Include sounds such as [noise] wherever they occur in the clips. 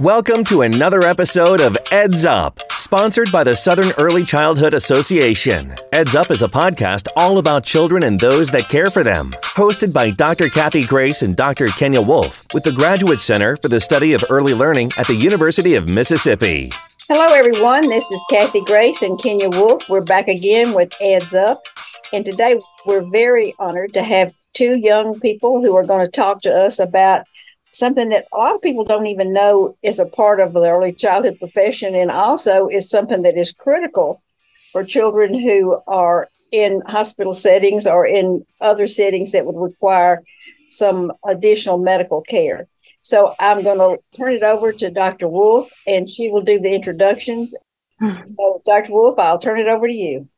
Welcome to another episode of Eds Up, sponsored by the Southern Early Childhood Association. Eds Up is a podcast all about children and those that care for them. Hosted by Dr. Kathy Grace and Dr. Kenya Wolf with the Graduate Center for the Study of Early Learning at the University of Mississippi. Hello, everyone. This is Kathy Grace and Kenya Wolf. We're back again with Eds Up. And today we're very honored to have two young people who are going to talk to us about something that a lot of people don't even know is a part of the early childhood profession and also is something that is critical for children who are in hospital settings or in other settings that would require some additional medical care. So I'm going to turn it over to Dr. Wolf and she will do the introductions. Mm-hmm. So, Dr. Wolf, I'll turn it over to you.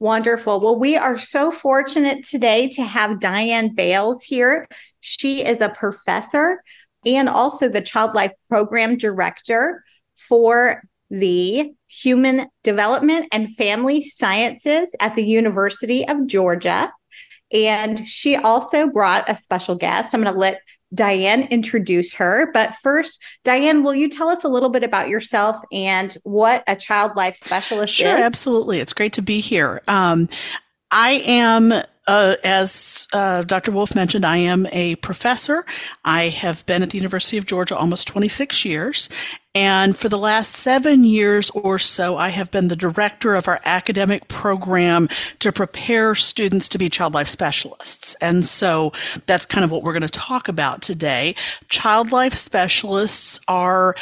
Wonderful. Well, we are so fortunate today to have Diane Bales here. She is a professor and also the Child Life Program Director for the Human Development and Family Sciences at the University of Georgia. And she also brought a special guest. I'm going to let Diane introduce her. But first, Diane, will you tell us a little bit about yourself and what a child life specialist sure, is? Sure, absolutely. It's great to be here. Um, I am uh, as uh, Dr. Wolf mentioned, I am a professor. I have been at the University of Georgia almost 26 years. And for the last seven years or so, I have been the director of our academic program to prepare students to be child life specialists. And so that's kind of what we're going to talk about today. Child life specialists are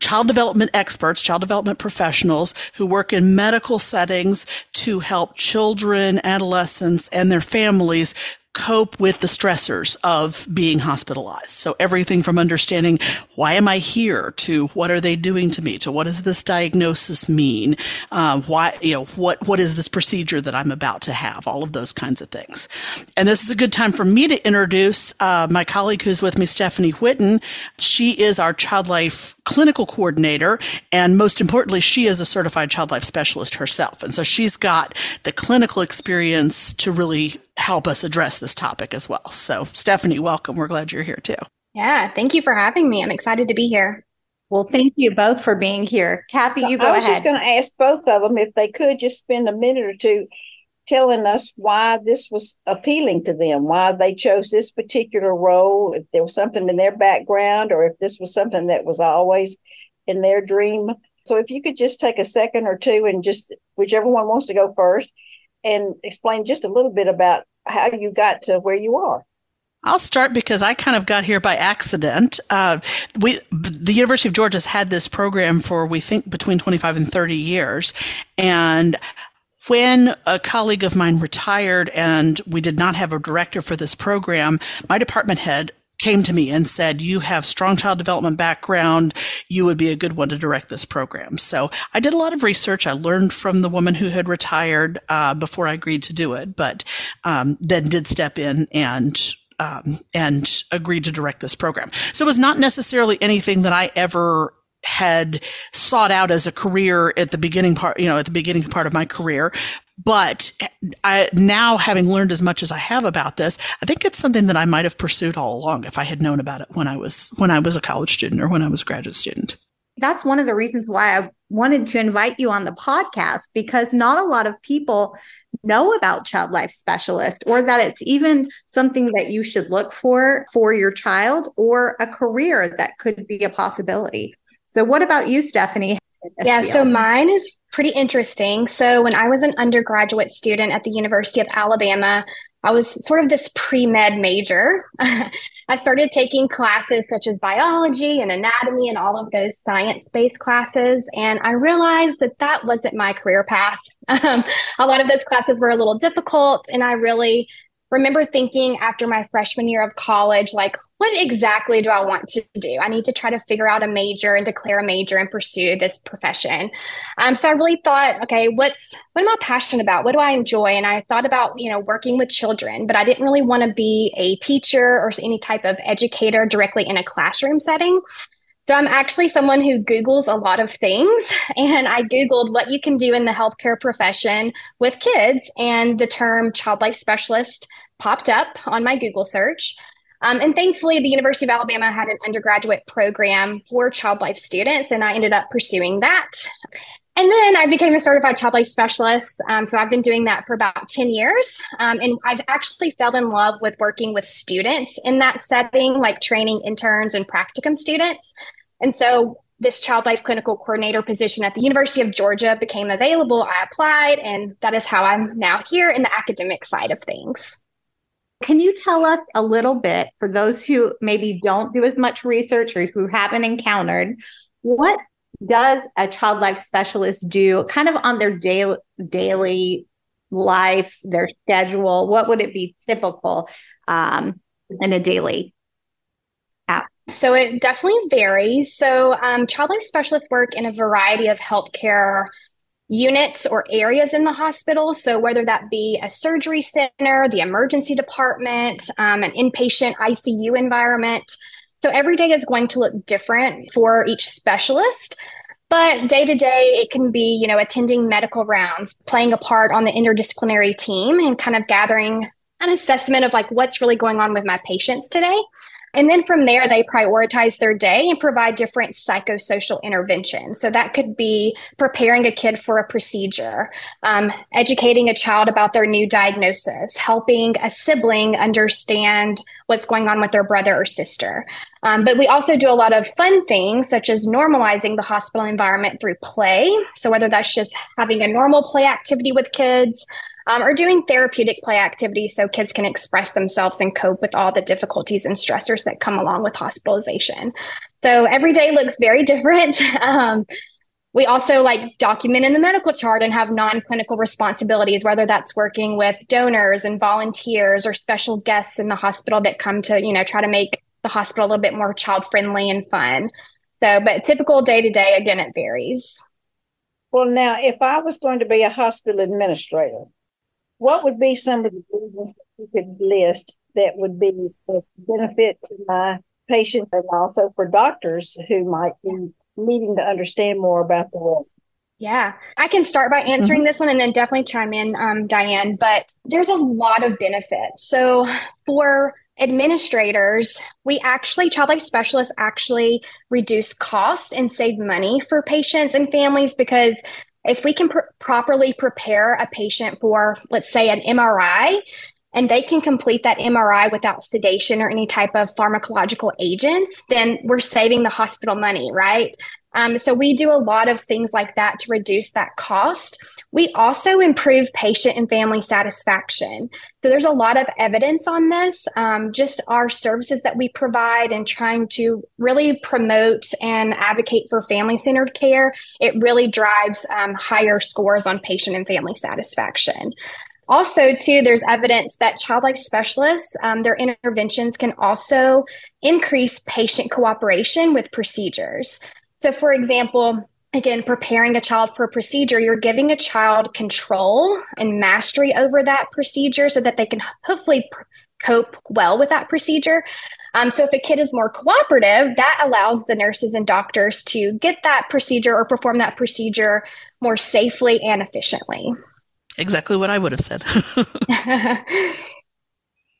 child development experts, child development professionals who work in medical settings to help children, adolescents, and their families cope with the stressors of being hospitalized. So everything from understanding why am I here to what are they doing to me to what does this diagnosis mean? Uh, why, you know, what, what is this procedure that I'm about to have? All of those kinds of things. And this is a good time for me to introduce uh, my colleague who's with me, Stephanie Whitten. She is our child life clinical coordinator. And most importantly, she is a certified child life specialist herself. And so she's got the clinical experience to really help us address this topic as well. So, Stephanie, welcome. We're glad you're here too. Yeah, thank you for having me. I'm excited to be here. Well, thank you both for being here. Kathy, you go ahead. I was ahead. just going to ask both of them if they could just spend a minute or two telling us why this was appealing to them, why they chose this particular role, if there was something in their background or if this was something that was always in their dream. So if you could just take a second or two and just whichever one wants to go first and explain just a little bit about how you got to where you are. I'll start because I kind of got here by accident. Uh, we, the University of Georgia has had this program for we think between 25 and 30 years, and when a colleague of mine retired and we did not have a director for this program, my department head came to me and said, you have strong child development background. You would be a good one to direct this program. So I did a lot of research. I learned from the woman who had retired uh, before I agreed to do it, but um, then did step in and um, and agreed to direct this program. So it was not necessarily anything that I ever had sought out as a career at the beginning part, you know, at the beginning part of my career. But I, now having learned as much as I have about this, I think it's something that I might have pursued all along if I had known about it when I was, when I was a college student or when I was a graduate student. That's one of the reasons why I wanted to invite you on the podcast because not a lot of people know about child life specialist or that it's even something that you should look for for your child or a career that could be a possibility. So, what about you, Stephanie? Yeah, so mine is pretty interesting. So, when I was an undergraduate student at the University of Alabama, I was sort of this pre med major. [laughs] I started taking classes such as biology and anatomy and all of those science based classes. And I realized that that wasn't my career path. [laughs] Um, a lot of those classes were a little difficult, and I really remember thinking after my freshman year of college, like, what exactly do I want to do? I need to try to figure out a major and declare a major and pursue this profession. Um, so I really thought, okay, what's what am I passionate about? What do I enjoy? And I thought about, you know, working with children, but I didn't really want to be a teacher or any type of educator directly in a classroom setting. So I'm actually someone who Googles a lot of things. [laughs] And I Googled what you can do in the healthcare profession with kids, and the term child life specialist popped up on my Google search. Um, and thankfully, the University of Alabama had an undergraduate program for child life students, and I ended up pursuing that. And then I became a certified child life specialist. Um, so I've been doing that for about 10 years. Um, and I've actually fell in love with working with students in that setting, like training interns and practicum students. And so this child life clinical coordinator position at the University of Georgia became available. I applied, and that is how I'm now here in the academic side of things. Can you tell us a little bit for those who maybe don't do as much research or who haven't encountered what does a child life specialist do kind of on their daily daily life, their schedule? What would it be typical um, in a daily? So it definitely varies. So um, child life specialists work in a variety of healthcare units or areas in the hospital. So whether that be a surgery center, the emergency department, um, an inpatient ICU environment. So every day is going to look different for each specialist. But day to day, it can be, you know, attending medical rounds, playing a part on the interdisciplinary team and kind of gathering an assessment of like what's really going on with my patients today. And then from there, they prioritize their day and provide different psychosocial interventions. So that could be preparing a kid for a procedure, um, educating a child about their new diagnosis, helping a sibling understand what's going on with their brother or sister. Um, but we also do a lot of fun things, such as normalizing the hospital environment through play. So whether that's just having a normal play activity with kids, um, or doing therapeutic play activities so kids can express themselves and cope with all the difficulties and stressors that come along with hospitalization. So every day looks very [laughs] different. um, we also like document in the medical chart and have non-clinical responsibilities whether that's working with donors and volunteers or special guests in the hospital that come to you know try to make the hospital a little bit more child friendly and fun so but typical day to day again it varies well now if i was going to be a hospital administrator what would be some of the reasons that you could list that would be a benefit to my patients and also for doctors who might be needing to understand more about the work? Yeah, I can start by answering mm-hmm. this one and then definitely chime in, um, Diane. But there's a lot of benefits. So for administrators, we actually, child life specialists actually reduce cost and save money for patients and families because if we can pr- properly prepare a patient for, let's say, an MRI, and they can complete that MRI without sedation or any type of pharmacological agents, then we're saving the hospital money, right? Um, so we do a lot of things like that to reduce that cost. We also improve patient and family satisfaction. So there's a lot of evidence on this. Um, just our services that we provide and trying to really promote and advocate for family centered care, it really drives um, higher scores on patient and family satisfaction. Also, too, there's evidence that child life specialists, um, their interventions can also increase patient cooperation with procedures. So, for example, again, preparing a child for a procedure, you're giving a child control and mastery over that procedure so that they can hopefully pr- cope well with that procedure. Um, so, if a kid is more cooperative, that allows the nurses and doctors to get that procedure or perform that procedure more safely and efficiently. Exactly what I would have said. [laughs]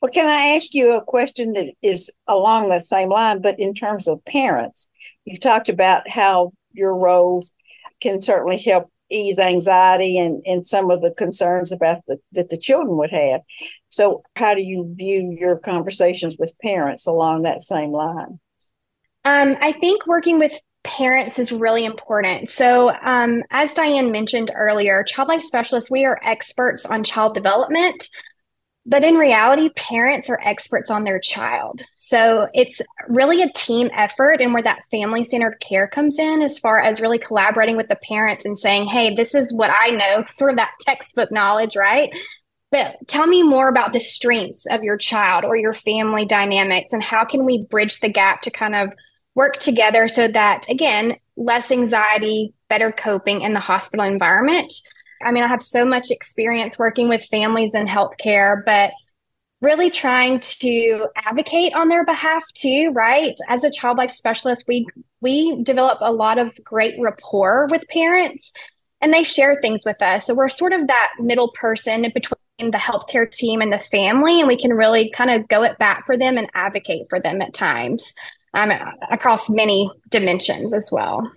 well, can I ask you a question that is along the same line, but in terms of parents? You've talked about how your roles can certainly help ease anxiety and, and some of the concerns about the, that the children would have. So, how do you view your conversations with parents along that same line? Um, I think working with parents is really important. So, um, as Diane mentioned earlier, child life specialists, we are experts on child development. But in reality, parents are experts on their child. So it's really a team effort and where that family centered care comes in, as far as really collaborating with the parents and saying, hey, this is what I know, sort of that textbook knowledge, right? But tell me more about the strengths of your child or your family dynamics and how can we bridge the gap to kind of work together so that, again, less anxiety, better coping in the hospital environment I mean, I have so much experience working with families in healthcare, but really trying to advocate on their behalf too, right? As a child life specialist, we we develop a lot of great rapport with parents and they share things with us. So we're sort of that middle person between the healthcare team and the family, and we can really kind of go at bat for them and advocate for them at times um, across many dimensions as well.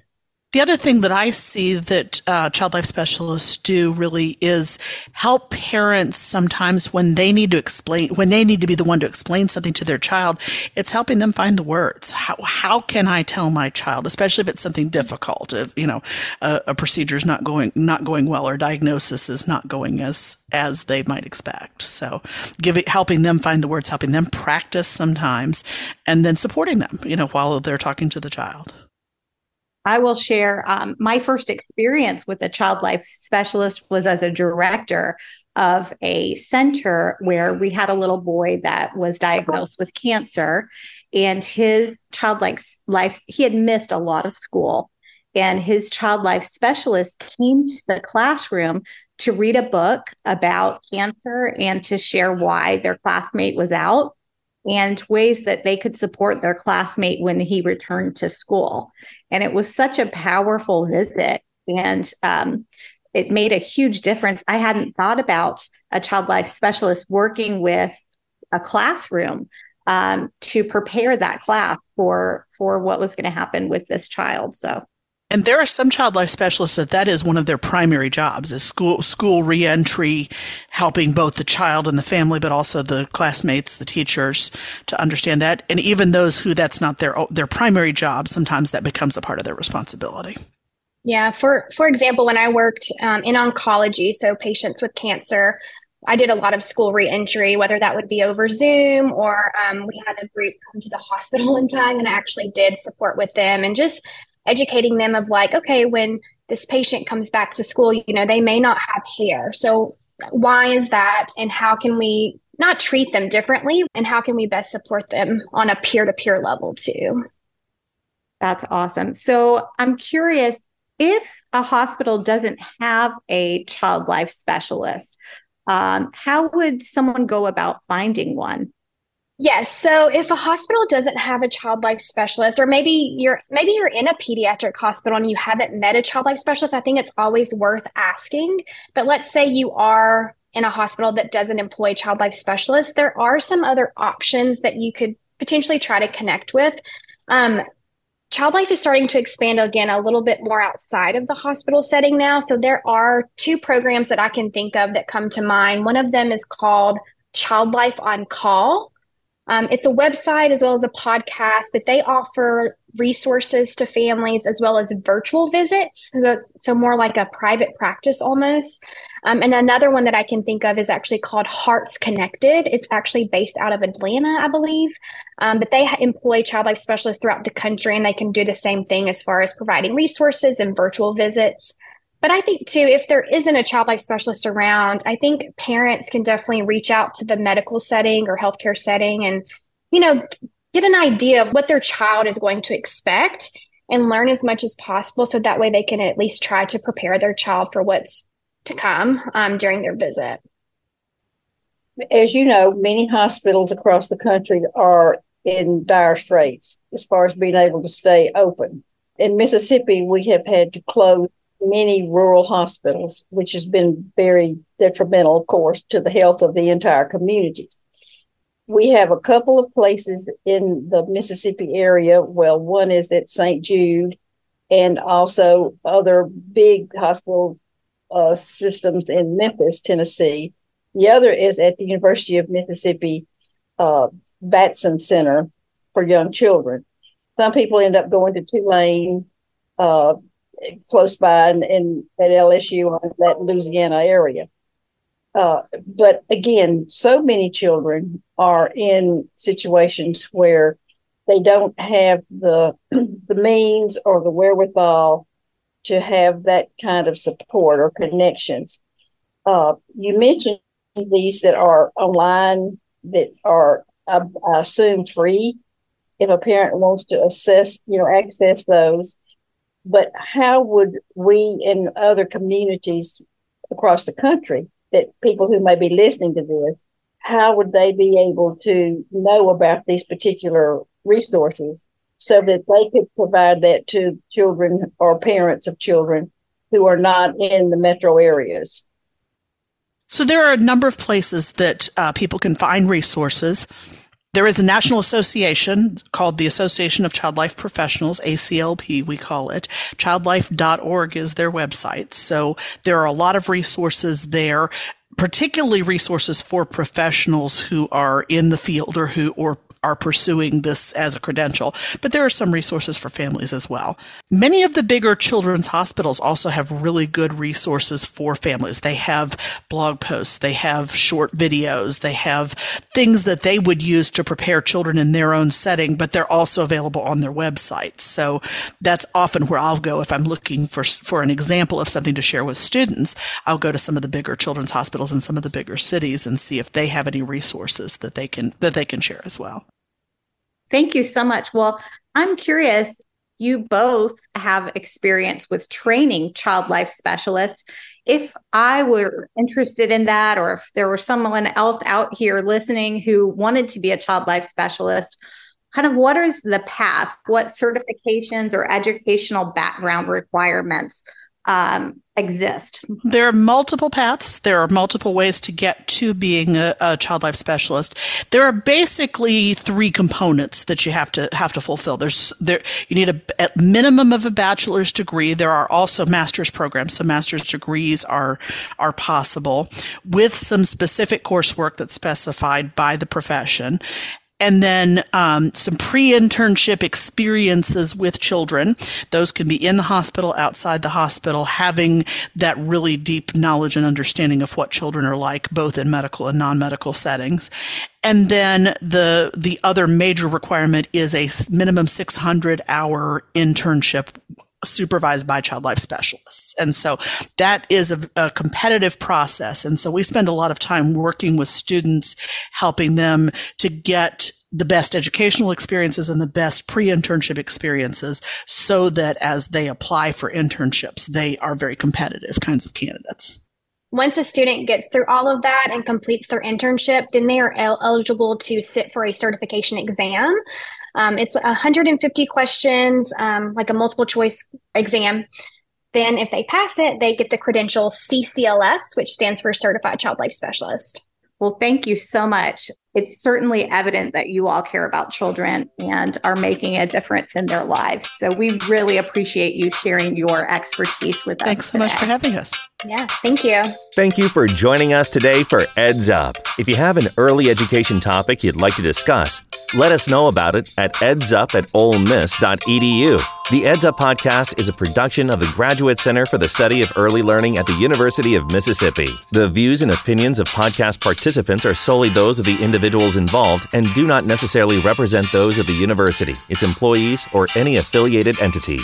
The other thing that I see that uh, child life specialists do really is help parents sometimes when they need to explain, when they need to be the one to explain something to their child, it's helping them find the words. How, how can I tell my child, especially if it's something difficult, if, you know, a, a procedure is not going, not going well or diagnosis is not going as, as they might expect. So giving, helping them find the words, helping them practice sometimes and then supporting them, you know, while they're talking to the child. I will share um, my first experience with a child life specialist was as a director of a center where we had a little boy that was diagnosed with cancer and his child life, life he had missed a lot of school. And his child life specialist came to the classroom to read a book about cancer and to share why their classmate was out and ways that they could support their classmate when he returned to school. And it was such a powerful visit. And um, it made a huge difference. I hadn't thought about a child life specialist working with a classroom um, to prepare that class for for what was going to happen with this child. So and there are some child life specialists that that is one of their primary jobs is school school reentry, helping both the child and the family, but also the classmates, the teachers to understand that. And even those who that's not their their primary job, sometimes that becomes a part of their responsibility. Yeah, for for example, when I worked um, in oncology, so patients with cancer, I did a lot of school reentry, whether that would be over Zoom or um, we had a group come to the hospital [laughs] in time and I actually did support with them and just educating them of like, okay, when this patient comes back to school, you know, they may not have hair. So why is that? And how can we not treat them differently? And how can we best support them on a peer to peer level too? That's awesome. So I'm curious if a hospital doesn't have a child life specialist, um, how would someone go about finding one? Yes. So if a hospital doesn't have a child life specialist, or maybe you're maybe you're in a pediatric hospital and you haven't met a child life specialist, I think it's always worth asking. But let's say you are in a hospital that doesn't employ child life specialists, there are some other options that you could potentially try to connect with. Um, child life is starting to expand again a little bit more outside of the hospital setting now. So there are two programs that I can think of that come to mind. One of them is called Child Life on Call. Um, it's a website as well as a podcast, but they offer resources to families as well as virtual visits. So, so more like a private practice almost. Um, and another one that I can think of is actually called Hearts Connected. It's actually based out of Atlanta, I believe. Um, but they employ child life specialists throughout the country and they can do the same thing as far as providing resources and virtual visits. But I think too, if there isn't a child life specialist around, I think parents can definitely reach out to the medical setting or healthcare setting and, you know, get an idea of what their child is going to expect and learn as much as possible so that way they can at least try to prepare their child for what's to come um, during their visit. As you know, many hospitals across the country are in dire straits as far as being able to stay open. In Mississippi, we have had to close many rural hospitals, which has been very detrimental, of course, to the health of the entire communities. We have a couple of places in the Mississippi area. Well, one is at St. Jude, and also other big hospital uh, systems in Memphis, Tennessee. The other is at the University of Mississippi uh, Batson Center for Young Children. Some people end up going to Tulane. Uh, close by in, in at LSU or that Louisiana area. Uh, but again, so many children are in situations where they don't have the [clears throat] the means or the wherewithal to have that kind of support or connections. Uh, you mentioned these that are online that are, I, I assume, free. If a parent wants to assess, you know, access those, but how would we in other communities across the country that people who may be listening to this, how would they be able to know about these particular resources so that they could provide that to children or parents of children who are not in the metro areas? So there are a number of places that uh, people can find resources. There is a national association called the Association of Child Life Professionals, ACLP, we call it. Childlife.org is their website. So there are a lot of resources there particularly resources for professionals who are in the field or who or are pursuing this as a credential, but there are some resources for families as well. Many of the bigger children's hospitals also have really good resources for families. They have blog posts, they have short videos, they have things that they would use to prepare children in their own setting, but they're also available on their website. So that's often where I'll go if I'm looking for for an example of something to share with students. I'll go to some of the bigger children's hospitals in some of the bigger cities and see if they have any resources that they can that they can share as well. Thank you so much. Well, I'm curious. You both have experience with training child life specialists. If I were interested in that, or if there were someone else out here listening who wanted to be a child life specialist, kind of what is the path? What certifications or educational background requirements um, exist? There are multiple paths. There are multiple ways to get to being a, a, child life specialist. There are basically three components that you have to have to fulfill. There's there you need a, a minimum of a bachelor's degree. There are also master's programs. So master's degrees are are possible with some specific coursework that's specified by the profession and then um, some pre-internship experiences with children. Those can be in the hospital, outside the hospital, having that really deep knowledge and understanding of what children are like, both in medical and non-medical settings. And then the the other major requirement is a minimum 600 hour internship supervised by child life specialists. And so that is a, a, competitive process. And so we spend a lot of time working with students, helping them to get the best educational experiences and the best pre-internship experiences so that as they apply for internships, they are very competitive kinds of candidates. Once a student gets through all of that and completes their internship, then they are el- eligible to sit for a certification exam. Um, it's 150 questions, um, like a multiple choice exam. Then, if they pass it, they get the credential CCLS, which stands for Certified Child Life Specialist. Well, thank you so much. It's certainly evident that you all care about children and are making a difference in their lives. So we really appreciate you sharing your expertise with us. Thanks so today. much for having us. Yeah, thank you. Thank you for joining us today for Eds Up. If you have an early education topic you'd like to discuss, let us know about it at edsup at olemiss.edu. The Eds Up podcast is a production of the Graduate Center for the Study of Early Learning at the University of Mississippi. The views and opinions of podcast participants are solely those of the individuals involved and do not necessarily represent those of the university, its employees, or any affiliated entity.